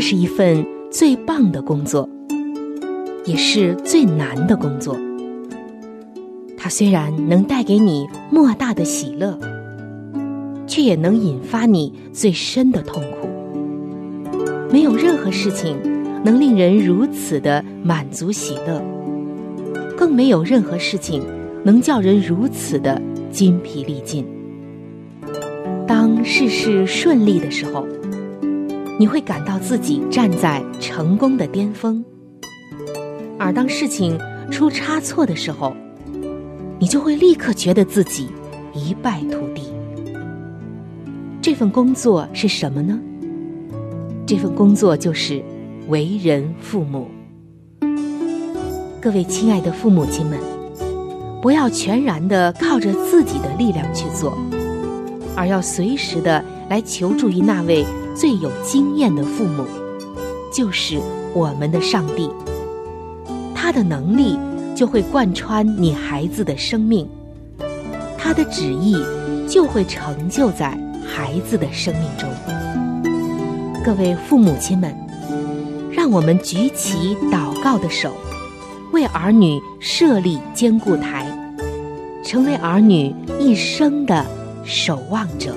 这是一份最棒的工作，也是最难的工作。它虽然能带给你莫大的喜乐，却也能引发你最深的痛苦。没有任何事情能令人如此的满足喜乐，更没有任何事情能叫人如此的筋疲力尽。当事事顺利的时候。你会感到自己站在成功的巅峰，而当事情出差错的时候，你就会立刻觉得自己一败涂地。这份工作是什么呢？这份工作就是为人父母。各位亲爱的父母亲们，不要全然的靠着自己的力量去做，而要随时的来求助于那位。最有经验的父母，就是我们的上帝。他的能力就会贯穿你孩子的生命，他的旨意就会成就在孩子的生命中。各位父母亲们，让我们举起祷告的手，为儿女设立坚固台，成为儿女一生的守望者。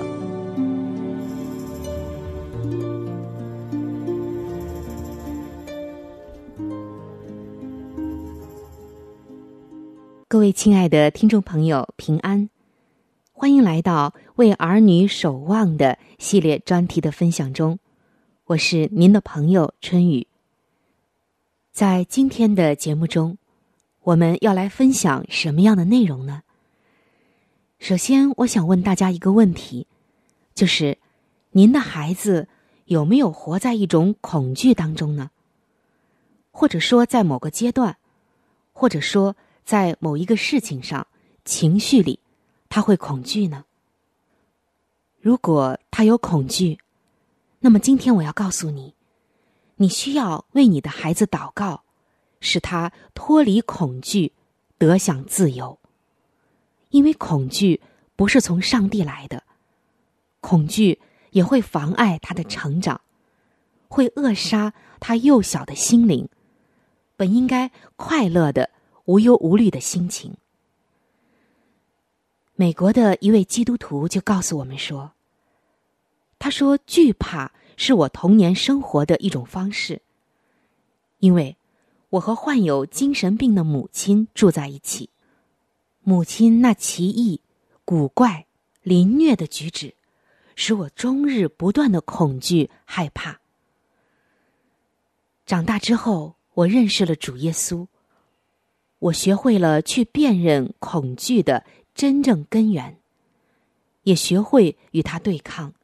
各位亲爱的听众朋友，平安！欢迎来到为儿女守望的系列专题的分享中，我是您的朋友春雨。在今天的节目中，我们要来分享什么样的内容呢？首先，我想问大家一个问题，就是您的孩子有没有活在一种恐惧当中呢？或者说，在某个阶段，或者说？在某一个事情上，情绪里，他会恐惧呢。如果他有恐惧，那么今天我要告诉你，你需要为你的孩子祷告，使他脱离恐惧，得享自由。因为恐惧不是从上帝来的，恐惧也会妨碍他的成长，会扼杀他幼小的心灵，本应该快乐的。无忧无虑的心情。美国的一位基督徒就告诉我们说：“他说，惧怕是我童年生活的一种方式，因为我和患有精神病的母亲住在一起，母亲那奇异、古怪、凌虐的举止，使我终日不断的恐惧害怕。长大之后，我认识了主耶稣。”我学会了去辨认恐惧的真正根源，也学会与他对抗。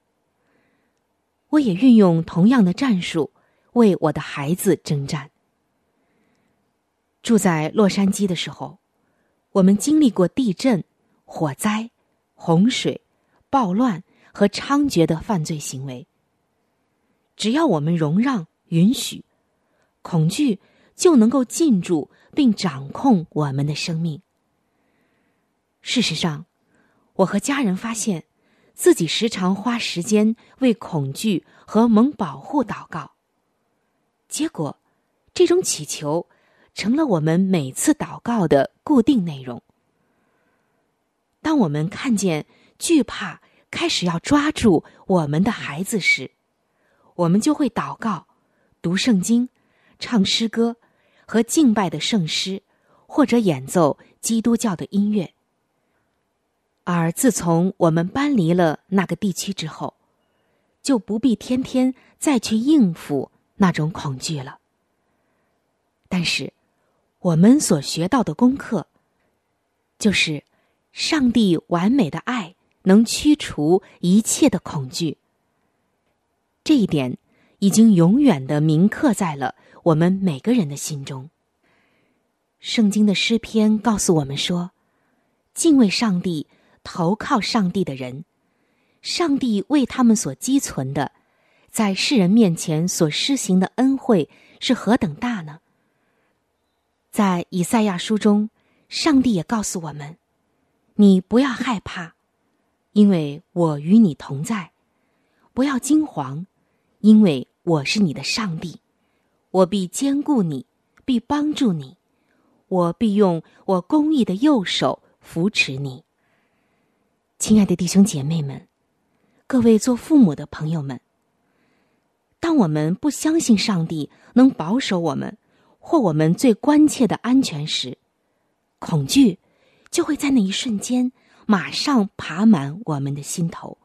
我也运用同样的战术为我的孩子征战。住在洛杉矶的时候，我们经历过地震、火灾、洪水、暴乱和猖獗的犯罪行为。只要我们容让、允许，恐惧就能够进驻并掌控我们的生命。事实上，我和家人发现，自己时常花时间为恐惧和蒙保护祷告。结果，这种祈求成了我们每次祷告的固定内容。当我们看见惧怕开始要抓住我们的孩子时，我们就会祷告、读圣经、唱诗歌和敬拜的圣诗，或者演奏基督教的音乐。而自从我们搬离了那个地区之后，就不必天天再去应付那种恐惧了。但是，我们所学到的功课，就是上帝完美的爱能驱除一切的恐惧。这一点已经永远的铭刻在了我们每个人的心中。圣经的诗篇告诉我们说：“敬畏上帝。”投靠上帝的人，上帝为他们所积存的，在世人面前所施行的恩惠是何等大呢？在以赛亚书中，上帝也告诉我们：“你不要害怕，因为我与你同在；不要惊惶，因为我是你的上帝，我必坚固你，必帮助你，我必用我公义的右手扶持你。”亲爱的弟兄姐妹们，各位做父母的朋友们，当我们不相信上帝能保守我们或我们最关切的安全时，恐惧就会在那一瞬间马上爬满我们的心头，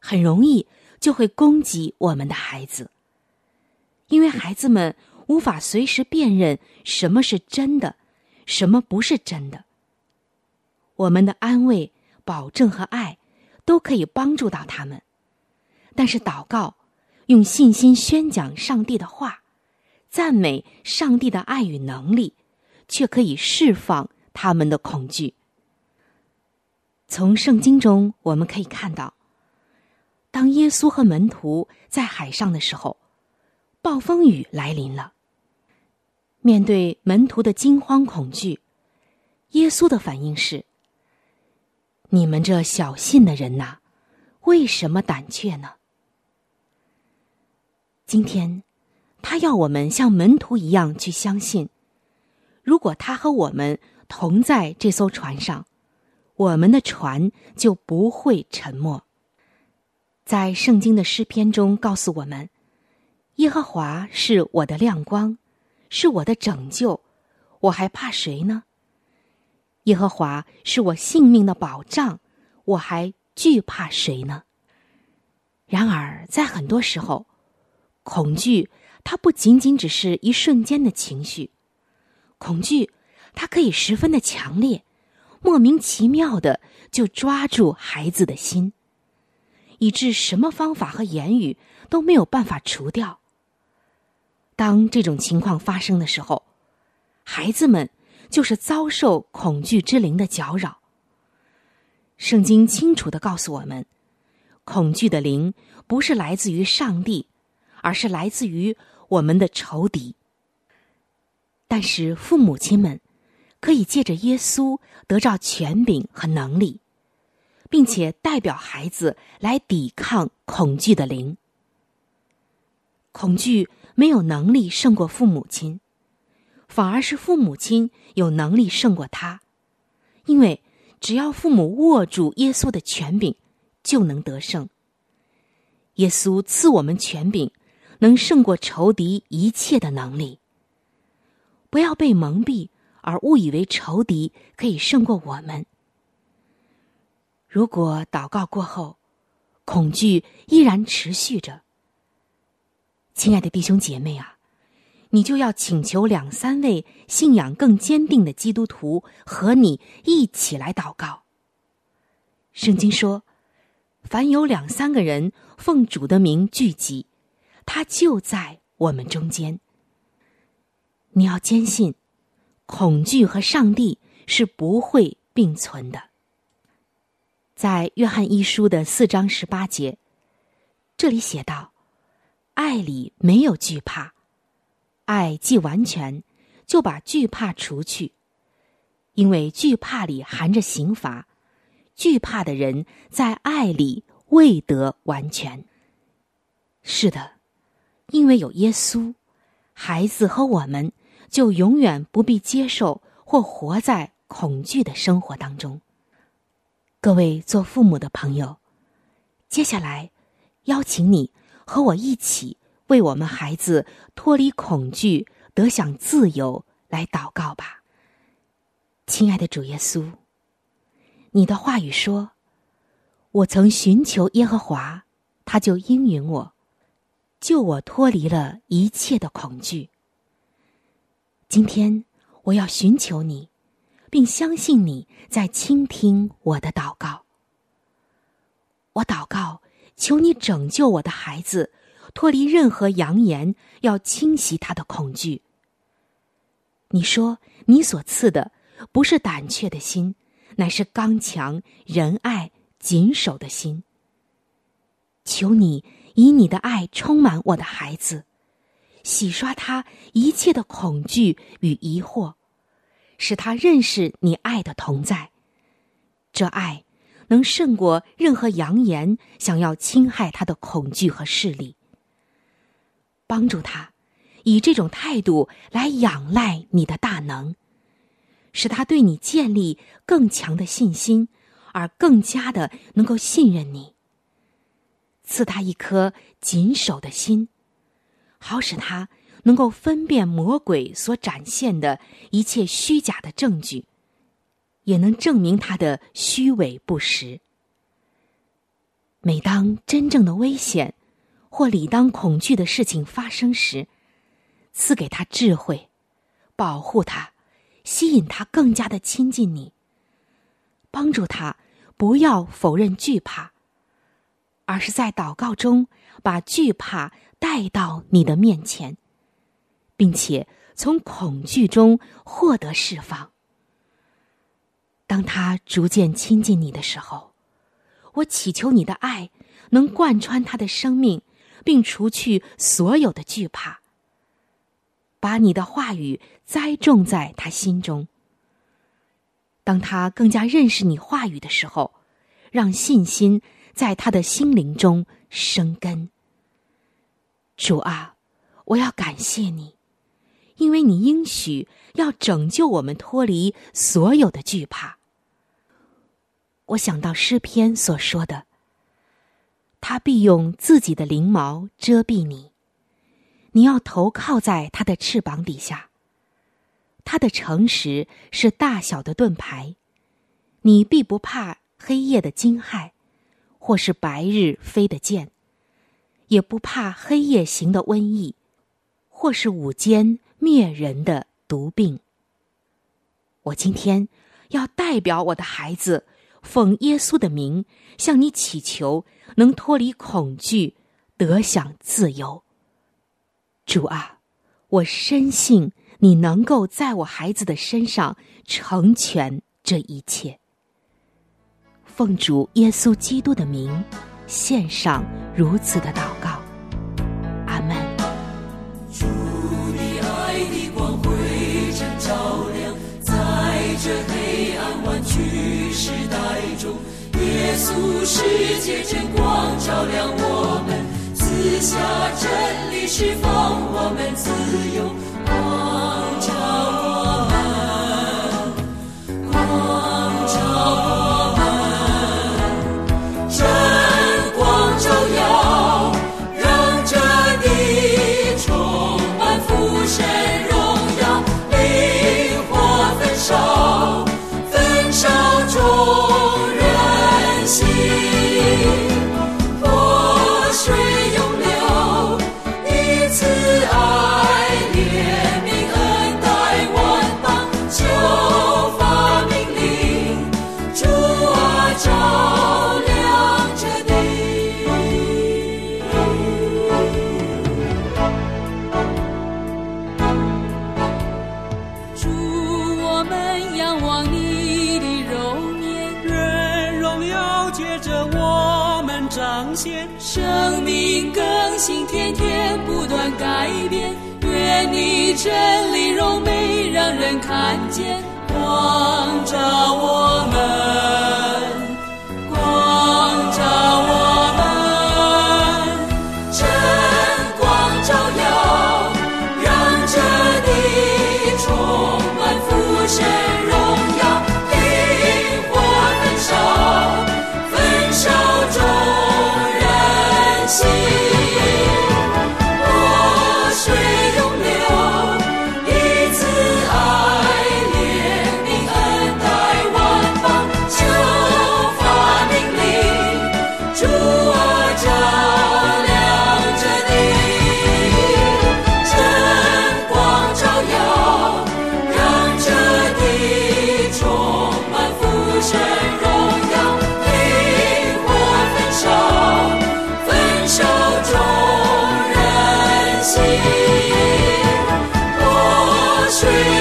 很容易就会攻击我们的孩子，因为孩子们无法随时辨认什么是真的，什么不是真的。我们的安慰。保证和爱都可以帮助到他们，但是祷告，用信心宣讲上帝的话，赞美上帝的爱与能力，却可以释放他们的恐惧。从圣经中我们可以看到，当耶稣和门徒在海上的时候，暴风雨来临了。面对门徒的惊慌恐惧，耶稣的反应是。你们这小信的人呐，为什么胆怯呢？今天，他要我们像门徒一样去相信。如果他和我们同在这艘船上，我们的船就不会沉没。在圣经的诗篇中告诉我们：“耶和华是我的亮光，是我的拯救，我还怕谁呢？”耶和华是我性命的保障，我还惧怕谁呢？然而，在很多时候，恐惧它不仅仅只是一瞬间的情绪，恐惧它可以十分的强烈，莫名其妙的就抓住孩子的心，以致什么方法和言语都没有办法除掉。当这种情况发生的时候，孩子们。就是遭受恐惧之灵的搅扰。圣经清楚的告诉我们，恐惧的灵不是来自于上帝，而是来自于我们的仇敌。但是父母亲们可以借着耶稣得到权柄和能力，并且代表孩子来抵抗恐惧的灵。恐惧没有能力胜过父母亲。反而是父母亲有能力胜过他，因为只要父母握住耶稣的权柄，就能得胜。耶稣赐我们权柄，能胜过仇敌一切的能力。不要被蒙蔽而误以为仇敌可以胜过我们。如果祷告过后，恐惧依然持续着，亲爱的弟兄姐妹啊！你就要请求两三位信仰更坚定的基督徒和你一起来祷告。圣经说：“凡有两三个人奉主的名聚集，他就在我们中间。”你要坚信，恐惧和上帝是不会并存的。在约翰一书的四章十八节，这里写道：“爱里没有惧怕，爱既完全，就把惧怕除去，因为惧怕里含着刑罚。惧怕的人在爱里未得完全。”是的，因为有耶稣，孩子和我们就永远不必接受或活在恐惧的生活当中。各位做父母的朋友，接下来邀请你和我一起为我们孩子脱离恐惧、得享自由来祷告吧。亲爱的主耶稣，你的话语说：“我曾寻求耶和华，他就应允我。”救我脱离了一切的恐惧。今天我要寻求你，并相信你在倾听我的祷告。我祷告，求你拯救我的孩子，脱离任何扬言要侵袭他的恐惧。你说你所赐的不是胆怯的心，乃是刚强、仁爱、谨守的心。求你。以你的爱充满我的孩子，洗刷他一切的恐惧与疑惑，使他认识你爱的同在。这爱能胜过任何扬言想要侵害他的恐惧和势力。帮助他以这种态度来仰赖你的大能，使他对你建立更强的信心，而更加的能够信任你。赐他一颗谨守的心，好使他能够分辨魔鬼所展现的一切虚假的证据，也能证明他的虚伪不实。每当真正的危险或理当恐惧的事情发生时，赐给他智慧，保护他，吸引他更加的亲近你，帮助他不要否认惧怕。而是在祷告中把惧怕带到你的面前，并且从恐惧中获得释放。当他逐渐亲近你的时候，我祈求你的爱能贯穿他的生命，并除去所有的惧怕。把你的话语栽种在他心中。当他更加认识你话语的时候，让信心。在他的心灵中生根。主啊，我要感谢你，因为你应许要拯救我们脱离所有的惧怕。我想到诗篇所说的：“他必用自己的翎毛遮蔽你，你要投靠在他的翅膀底下。他的诚实是大小的盾牌，你必不怕黑夜的惊骇。”或是白日飞的箭，也不怕黑夜行的瘟疫，或是午间灭人的毒病。我今天要代表我的孩子，奉耶稣的名向你祈求，能脱离恐惧，得享自由。主啊，我深信你能够在我孩子的身上成全这一切。奉主耶稣基督的名，献上如此的祷稣世界真光照亮我们，赐下真理，释放我们自由，光。愿你真理荣美，让人看见，光照我们，活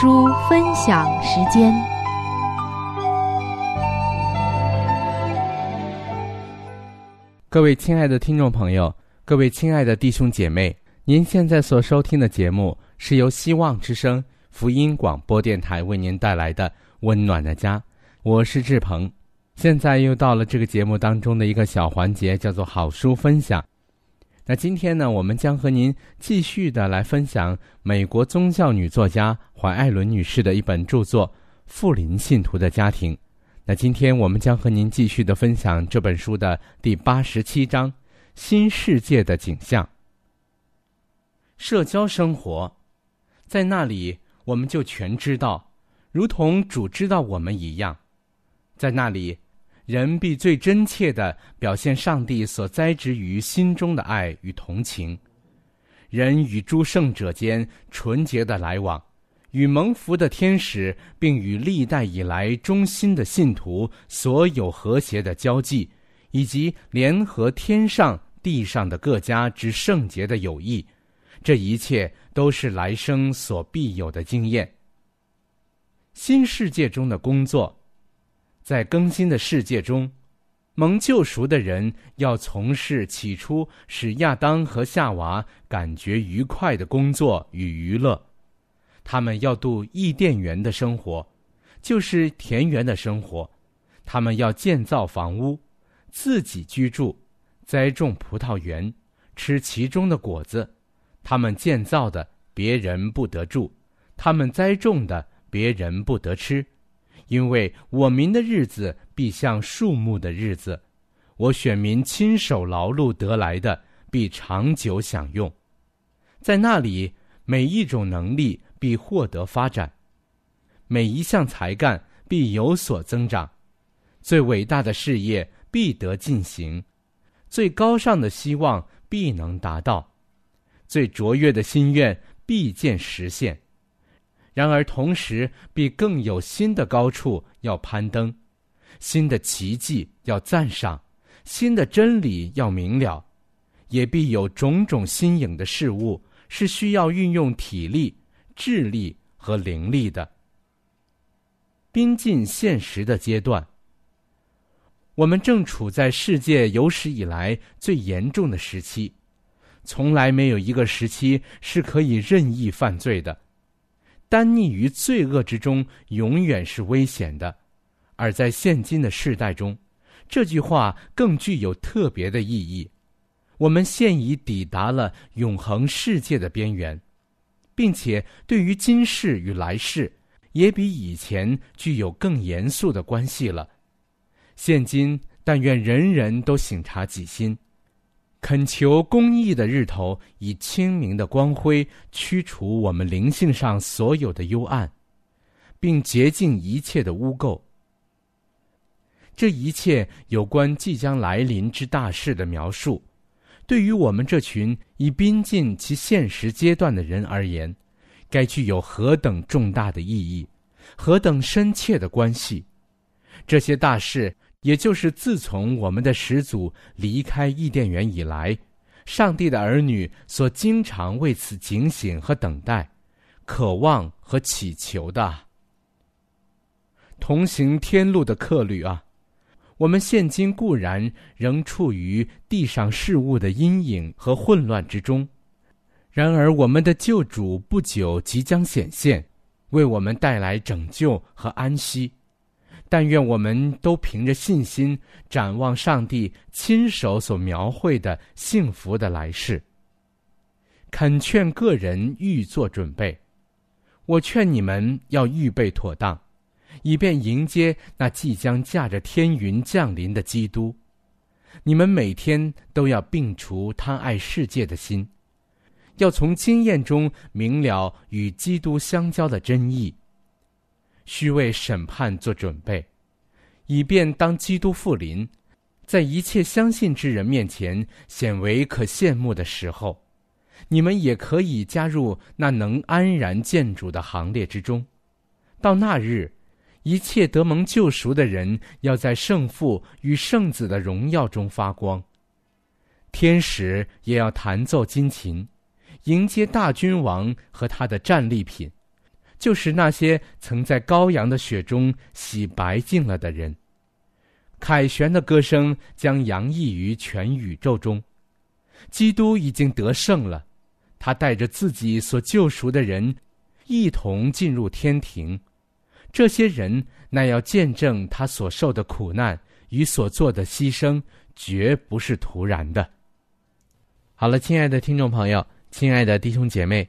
书分享时间。各位亲爱的听众朋友，各位亲爱的弟兄姐妹，您现在所收听的节目是由希望之声福音广播电台为您带来的《温暖的家》，我是志鹏。现在又到了这个节目当中的一个小环节，叫做好书分享。那今天呢，我们将和您继续的来分享美国宗教女作家怀艾伦女士的一本著作《富林信徒的家庭》。那今天我们将和您继续的分享这本书的第八十七章《新世界的景象》。社交生活，在那里我们就全知道，如同主知道我们一样。在那里，人必最真切的表现上帝所栽植于心中的爱与同情。人与诸圣者间纯洁的来往。与蒙福的天使，并与历代以来忠心的信徒所有和谐的交际，以及联合天上地上的各家之圣洁的友谊，这一切都是来生所必有的经验。新世界中的工作，在更新的世界中，蒙救赎的人要从事起初使亚当和夏娃感觉愉快的工作与娱乐。他们要度伊甸园的生活，就是田园的生活。他们要建造房屋，自己居住，栽种葡萄园，吃其中的果子。他们建造的，别人不得住；他们栽种的，别人不得吃。因为我民的日子必像树木的日子，我选民亲手劳碌得来的，必长久享用。在那里，每一种能力。必获得发展，每一项才干必有所增长，最伟大的事业必得进行，最高尚的希望必能达到，最卓越的心愿必见实现。然而同时，必更有新的高处要攀登，新的奇迹要赞赏，新的真理要明了，也必有种种新颖的事物是需要运用体力。智力和灵力的，逼近现实的阶段。我们正处在世界有史以来最严重的时期，从来没有一个时期是可以任意犯罪的。单溺于罪恶之中，永远是危险的。而在现今的世代中，这句话更具有特别的意义。我们现已抵达了永恒世界的边缘。并且对于今世与来世，也比以前具有更严肃的关系了。现今，但愿人人都省察己心，恳求公义的日头以清明的光辉驱除我们灵性上所有的幽暗，并洁净一切的污垢。这一切有关即将来临之大事的描述，对于我们这群已逼近其现实阶段的人而言，该具有何等重大的意义，何等深切的关系！这些大事，也就是自从我们的始祖离开伊甸园以来，上帝的儿女所经常为此警醒和等待、渴望和祈求的。同行天路的客旅啊！我们现今固然仍处于地上事物的阴影和混乱之中，然而我们的救主不久即将显现，为我们带来拯救和安息。但愿我们都凭着信心展望上帝亲手所描绘的幸福的来世。恳劝个人预做准备，我劝你们要预备妥当。以便迎接那即将驾着天云降临的基督，你们每天都要摒除贪爱世界的心，要从经验中明了与基督相交的真意。需为审判做准备，以便当基督复临，在一切相信之人面前显为可羡慕的时候，你们也可以加入那能安然见主的行列之中。到那日。一切得蒙救赎的人，要在圣父与圣子的荣耀中发光。天使也要弹奏金琴，迎接大君王和他的战利品，就是那些曾在羔羊的血中洗白净了的人。凯旋的歌声将洋溢于全宇宙中，基督已经得胜了，他带着自己所救赎的人，一同进入天庭。这些人那要见证他所受的苦难与所做的牺牲，绝不是突然的。好了，亲爱的听众朋友，亲爱的弟兄姐妹，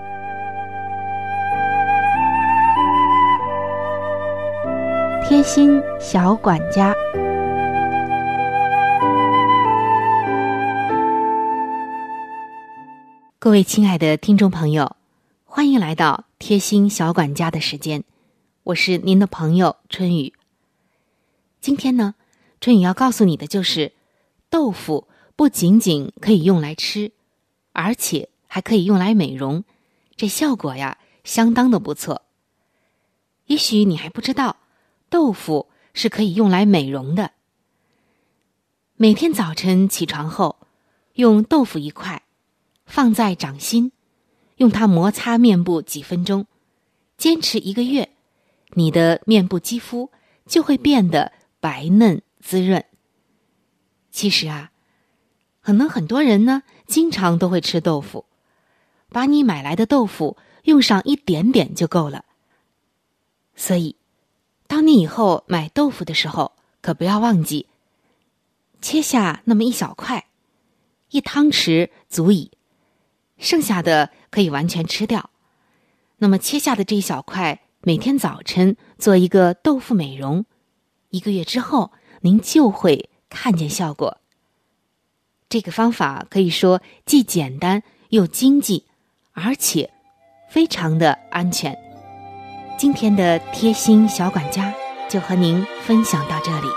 贴心小管家，各位亲爱的听众朋友，欢迎来到贴心小管家的时间。我是您的朋友春雨。今天呢，春雨要告诉你的就是，豆腐不仅仅可以用来吃，而且还可以用来美容，这效果呀相当的不错。也许你还不知道，豆腐是可以用来美容的。每天早晨起床后，用豆腐一块，放在掌心，用它摩擦面部几分钟，坚持一个月。你的面部肌肤就会变得白嫩滋润。其实啊，可能很多人呢，经常都会吃豆腐，把你买来的豆腐用上一点点就够了。所以，当你以后买豆腐的时候，可不要忘记切下那么一小块，一汤匙足矣，剩下的可以完全吃掉。那么切下的这一小块。每天早晨做一个豆腐美容，一个月之后您就会看见效果。这个方法可以说既简单又经济，而且非常的安全。今天的贴心小管家就和您分享到这里。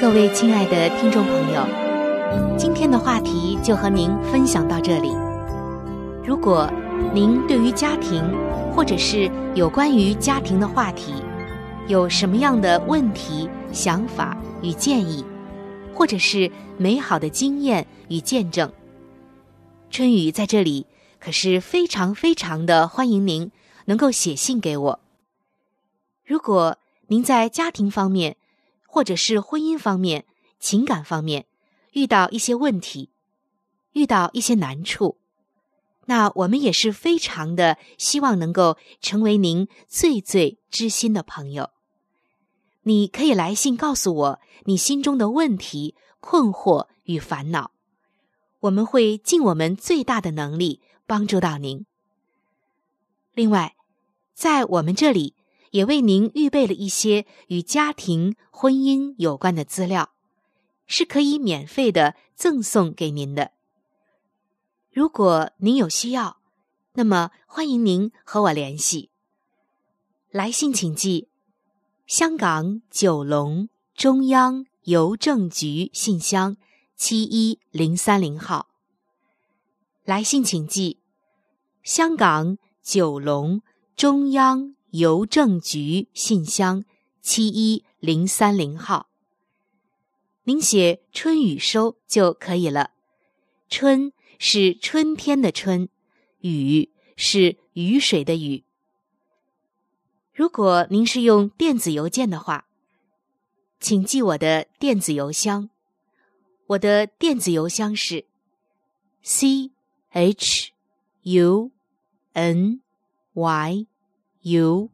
各位亲爱的听众朋友，今天的话题就和您分享到这里。如果您对于家庭，或者是有关于家庭的话题，有什么样的问题、想法与建议，或者是美好的经验与见证，春雨在这里可是非常非常的欢迎您能够写信给我。如果您在家庭方面，或者是婚姻方面、情感方面遇到一些问题，遇到一些难处，那我们也是非常的希望能够成为您最最知心的朋友。你可以来信告诉我你心中的问题、困惑与烦恼，我们会尽我们最大的能力帮助到您。另外，在我们这里。也为您预备了一些与家庭、婚姻有关的资料，是可以免费的赠送给您的。如果您有需要，那么欢迎您和我联系。来信请寄：香港九龙中央邮政局信箱七一零三零号。来信请寄：香港九龙中央。邮政局信箱七一零三零号，您写“春雨收”就可以了。春是春天的春，雨是雨水的雨。如果您是用电子邮件的话，请记我的电子邮箱。我的电子邮箱是 c h u n y。u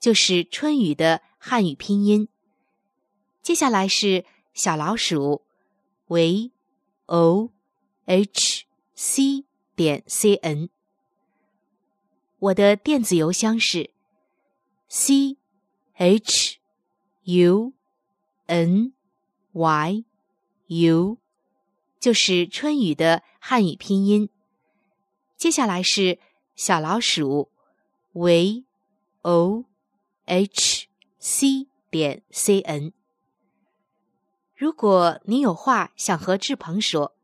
就是春雨的汉语拼音。接下来是小老鼠 v o h c 点 c n。我的电子邮箱是 c h u n y u，就是春雨的汉语拼音。接下来是小老鼠。v o h c 点 c n。如果您有话想和志鹏说，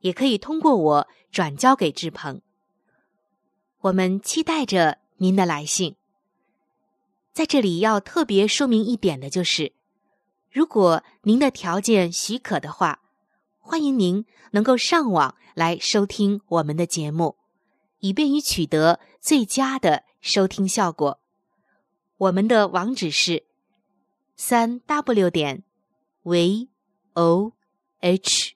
也可以通过我转交给志鹏。我们期待着您的来信。在这里要特别说明一点的就是，如果您的条件许可的话，欢迎您能够上网来收听我们的节目，以便于取得最佳的。收听效果，我们的网址是三 w 点 v o h